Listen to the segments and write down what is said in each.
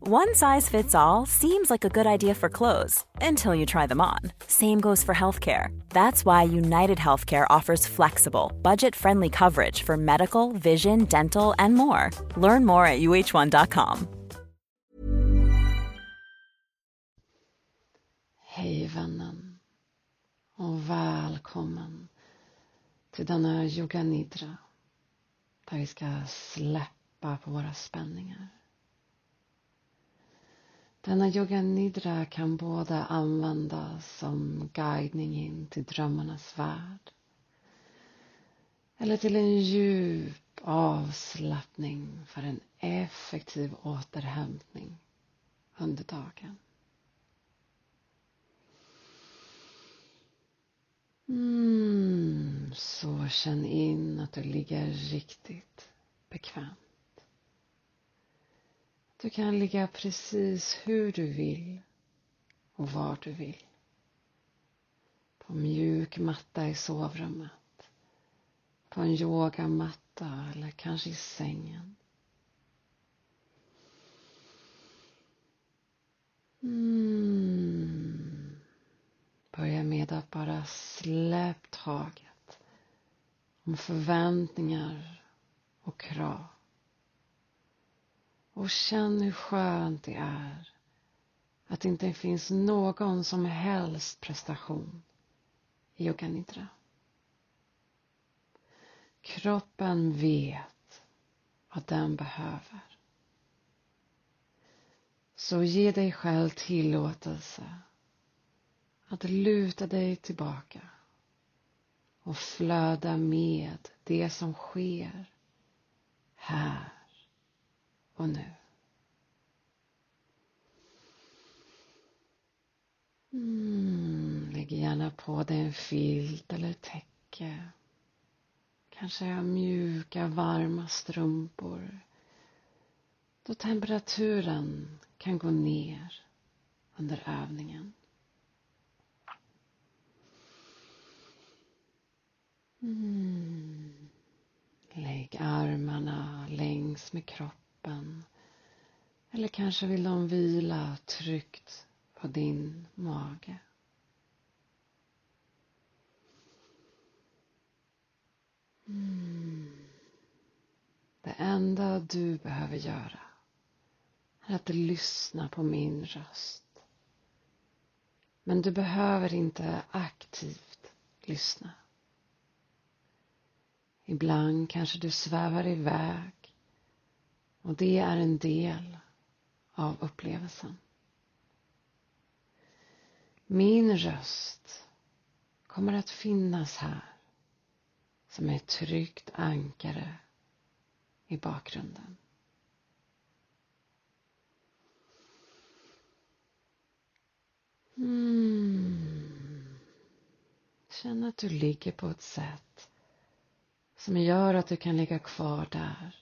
One size fits all seems like a good idea for clothes until you try them on. Same goes for healthcare. That's why United Healthcare offers flexible, budget-friendly coverage for medical, vision, dental, and more. Learn more at uh1.com. Hej vännen och välkommen till denna yoga nidra där vi ska släppa på våra spänningar. Denna yoga nidra kan både användas som guidning in till drömmarnas värld eller till en djup avslappning för en effektiv återhämtning under dagen. Mm, så känn in att du ligger riktigt bekvämt. Du kan ligga precis hur du vill och var du vill. På mjuk matta i sovrummet. På en yogamatta eller kanske i sängen. Mm. Börja med att bara släpp taget om förväntningar och krav. Och känn hur skönt det är att det inte finns någon som helst prestation i yoganidra. Kroppen vet vad den behöver. Så ge dig själv tillåtelse att luta dig tillbaka och flöda med det som sker här och nu. Mm, lägg gärna på dig en filt eller täcke. Kanske mjuka, varma strumpor. Då temperaturen kan gå ner under övningen. Mm. Lägg armarna längs med kroppen kroppen Eller kanske vill de vila tryggt på din mage. Mm. Det enda du behöver göra är att lyssna på min röst. Men du behöver inte aktivt lyssna. Ibland kanske du svävar iväg och det är en del av upplevelsen. Min röst kommer att finnas här som ett tryggt ankare i bakgrunden. Mm. Känn att du ligger på ett sätt som gör att du kan ligga kvar där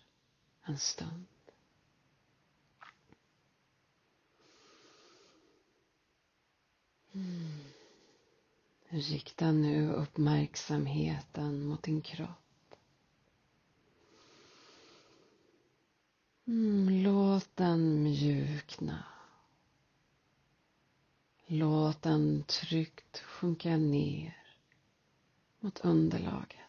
en stund. Mm. Rikta nu uppmärksamheten mot din kropp. Mm, låt den mjukna. Låt den tryggt sjunka ner mot underlaget.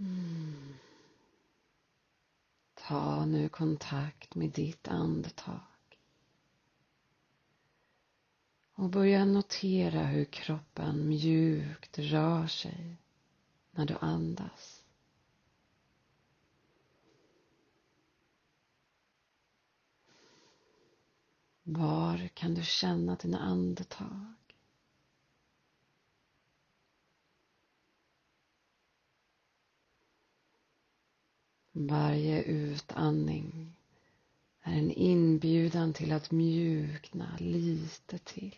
Mm. Ta nu kontakt med ditt andetag. Och börja notera hur kroppen mjukt rör sig när du andas. Var kan du känna dina andetag? Varje utandning är en inbjudan till att mjukna lite till.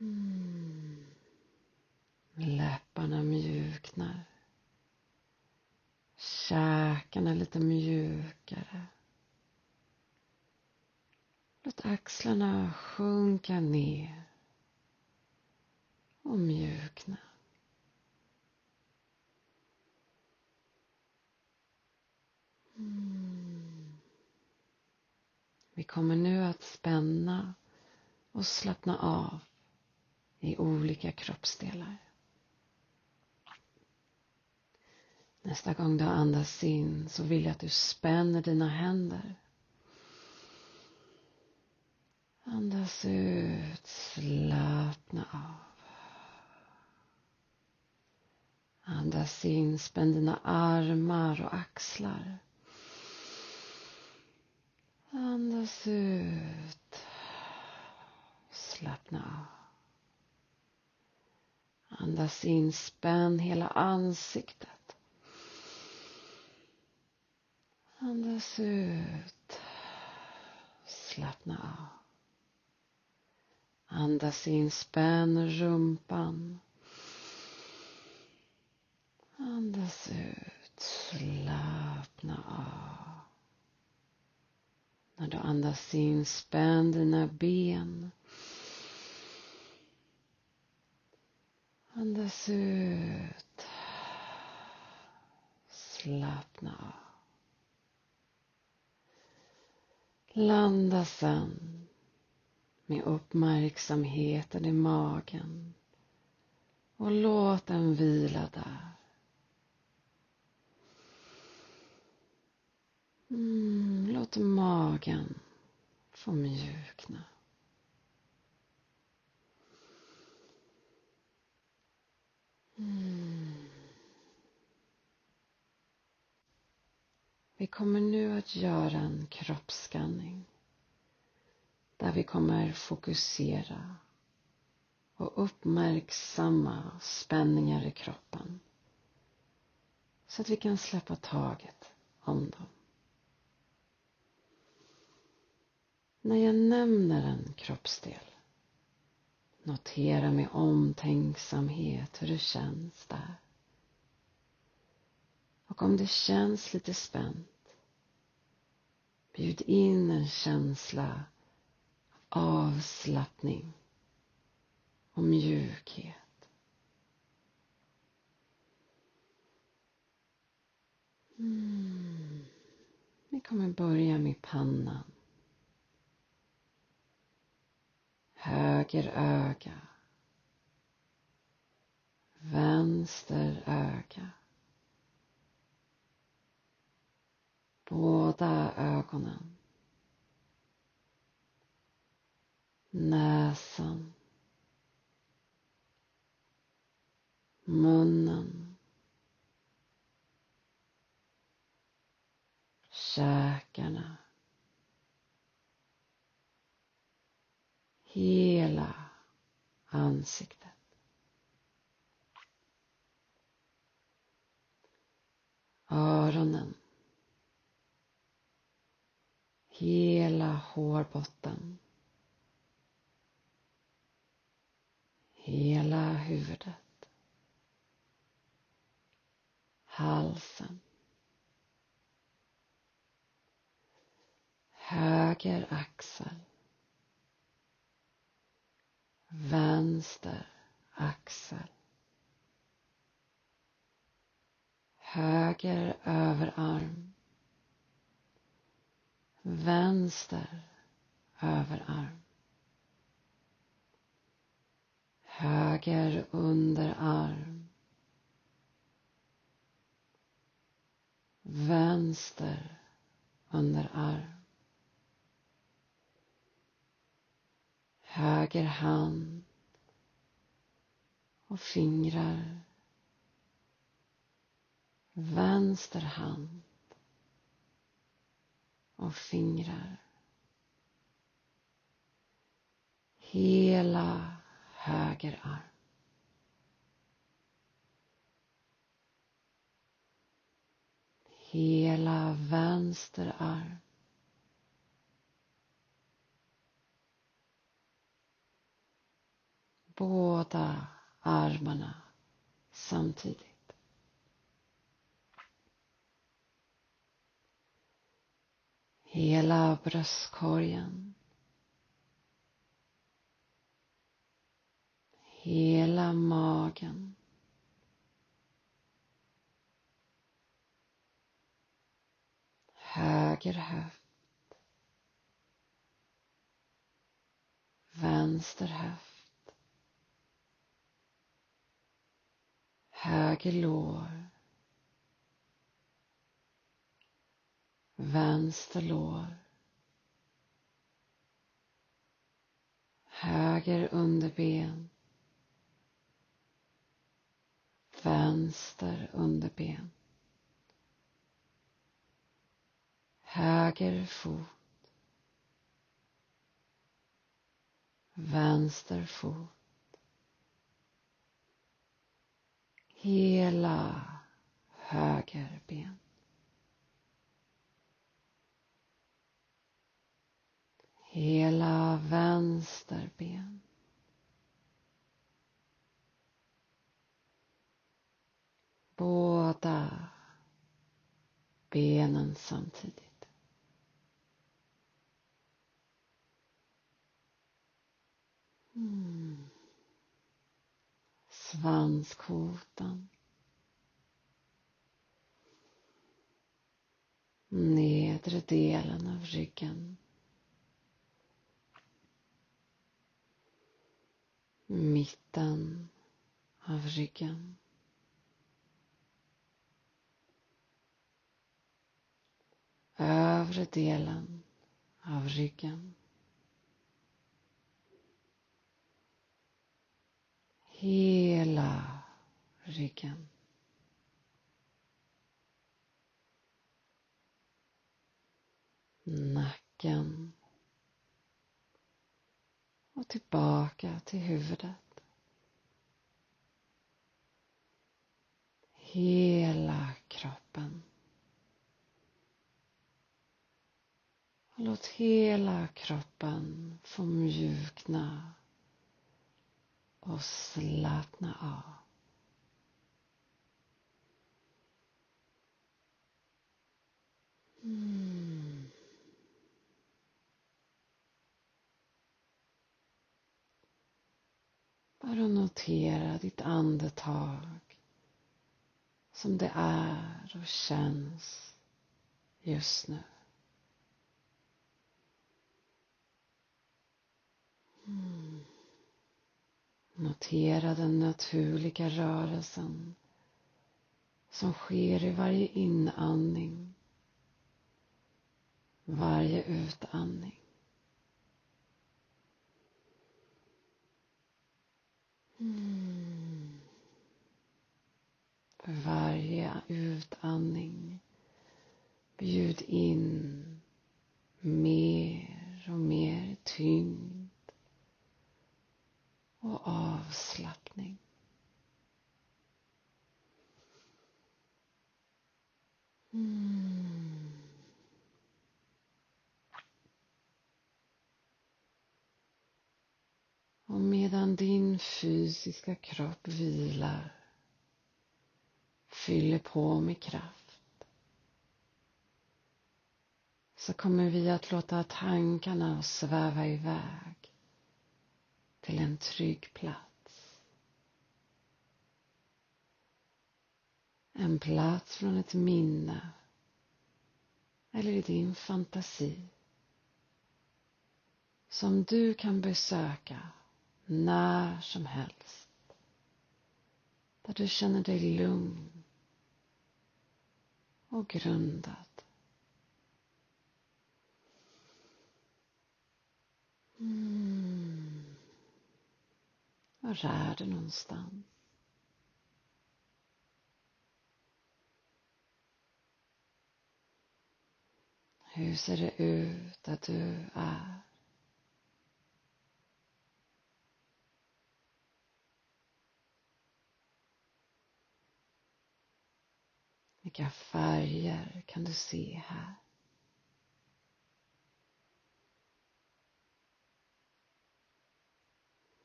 Mm. Läpparna mjuknar. Käkarna lite mjukare. Låt axlarna sjunka ner och mjukna. Mm. Vi kommer nu att spänna och slappna av i olika kroppsdelar. Nästa gång du andas in så vill jag att du spänner dina händer. Andas ut, slappna av. Andas in, spänn dina armar och axlar. Andas ut. Slappna av. Andas in, spänn hela ansiktet. Andas ut. Slappna av. Andas in, spänn rumpan. Andas ut, slappna av. När du andas in, spänn dina ben. Andas ut. Slappna av. Landa sen med uppmärksamheten i magen och låt den vila där. Mm, låt magen få mjukna. Mm. Vi kommer nu att göra en kroppsskanning där vi kommer fokusera och uppmärksamma spänningar i kroppen så att vi kan släppa taget om dem. När jag nämner en kroppsdel Notera med omtänksamhet hur det känns där. Och om det känns lite spänt, bjud in en känsla av avslappning och mjukhet. Mm. Vi kommer börja med pannan. Höger öga, vänster öga, båda ögonen, näsan, munnen, käkarna hela ansiktet. Öronen. Hela hårbotten. Hela huvudet. Halsen. Höger axel vänster överarm. Höger underarm. Vänster underarm. Höger hand och fingrar. Vänster hand och fingrar. Hela höger arm. Hela vänster arm. Båda armarna samtidigt. Hela bröstkorgen. Hela magen. Höger höft. Vänster höft. Höger lår. Vänster lår. Höger underben. Vänster underben. Höger fot. Vänster fot. Hela höger ben. Hela vänster ben. Båda benen samtidigt. Mm. Svanskotan. Nedre delen av ryggen. Mitten av ryggen. Övre delen av ryggen. Hela ryggen. Nacken. Och tillbaka till huvudet. Hela kroppen. Låt hela kroppen få mjukna och slappna av. Mm. Bara notera ditt andetag som det är och känns just nu. Mm. Notera den naturliga rörelsen som sker i varje inandning, varje utandning. Mm. För varje utandning bjud in mer och mer tyngd och avslappning. Mm. Och medan din fysiska kropp vilar fyller på med kraft så kommer vi att låta tankarna sväva iväg till en trygg plats. En plats från ett minne eller i din fantasi som du kan besöka när som helst. Där du känner dig lugn och grundad. Mm. Var är du någonstans? Hur ser det ut där du är? Vilka färger kan du se här?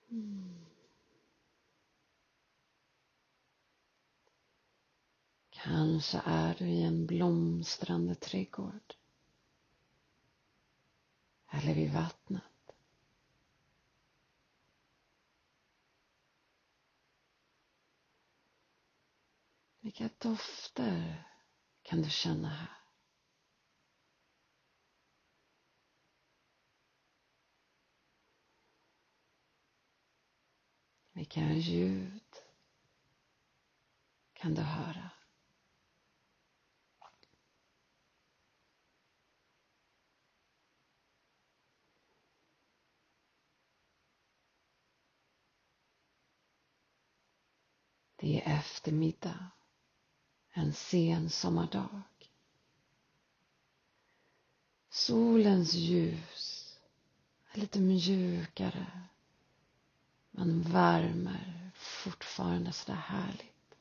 Mm. Kanske är du i en blomstrande trädgård. Eller vid vattnet. Vilka dofter kan du känna här? Vilka ljud kan du höra? Det är eftermiddag, en sen sommardag. Solens ljus är lite mjukare men värmer fortfarande sådär härligt.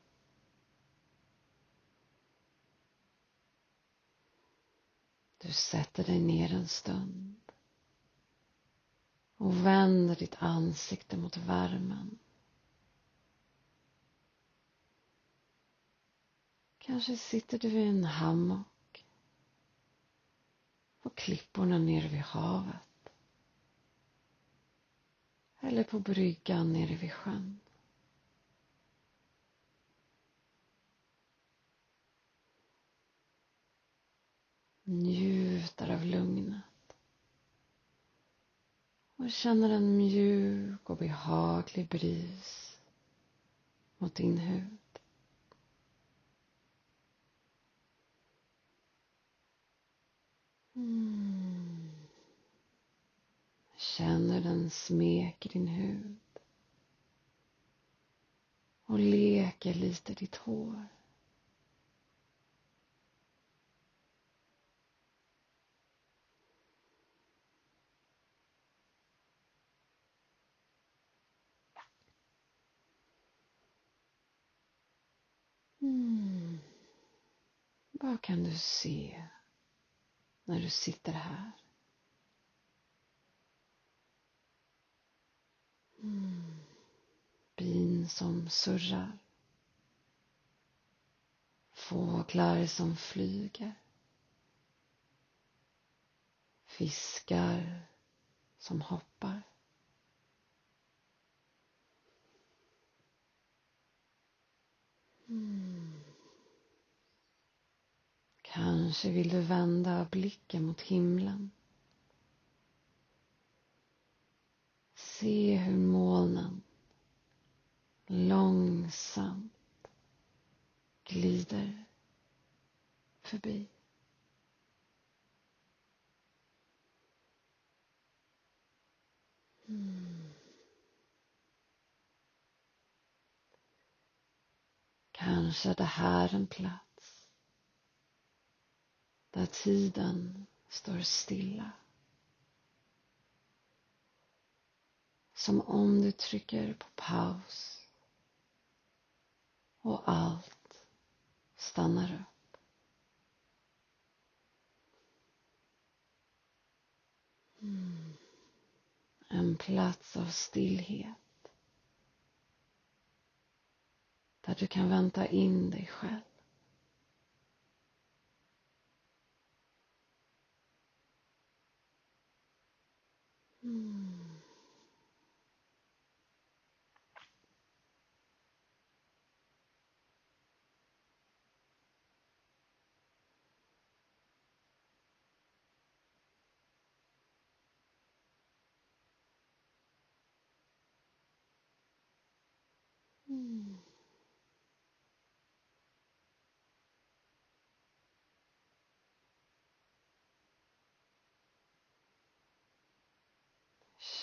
Du sätter dig ner en stund och vänder ditt ansikte mot värmen. Kanske sitter du i en hammock på klipporna nere vid havet. Eller på bryggan nere vid sjön. Njuter av lugnet. Och känner en mjuk och behaglig bris mot din hud. Mm. Känner den smeker din hud och leker lite ditt hår. Mm. Vad kan du se när du sitter här. Mm. Bin som surrar. Fåglar som flyger. Fiskar som hoppar. Mm. Kanske vill du vända blicken mot himlen. Se hur molnen långsamt glider förbi. Mm. Kanske är det här en plats där tiden står stilla. Som om du trycker på paus och allt stannar upp. Mm. En plats av stillhet. Där du kan vänta in dig själv.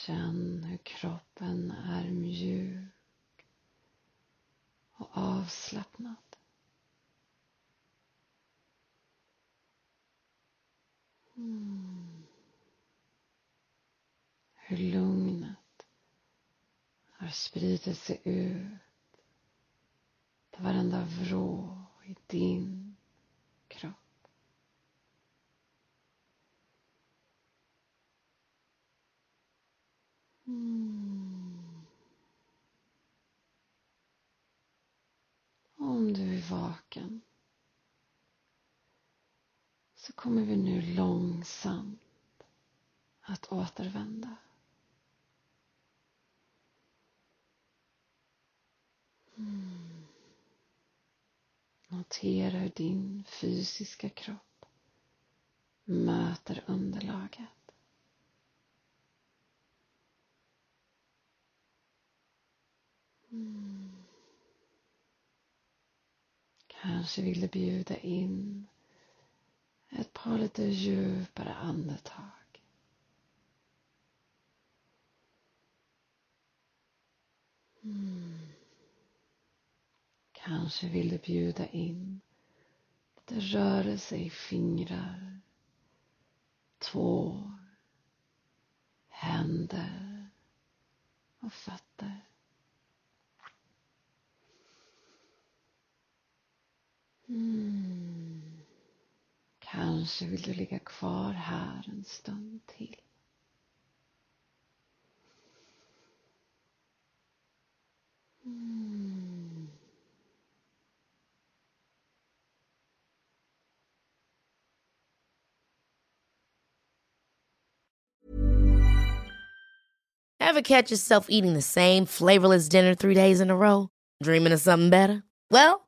Känn hur kroppen är mjuk och avslappnad. Mm. Hur lugnet har spridit sig ut till varenda vrå i din kropp. Mm. Om du är vaken så kommer vi nu långsamt att återvända. Mm. Notera hur din fysiska kropp möter underlaget. Mm. Kanske vill du bjuda in ett par lite djupare andetag. Mm. Kanske vill du bjuda in lite rörelse i fingrar, tår, händer och fötter. Mm. Kanske vill du ligga kvar här en stund till. Mm. Ever catch yourself eating the same flavorless dinner three days in a row? Dreaming of something better? Well,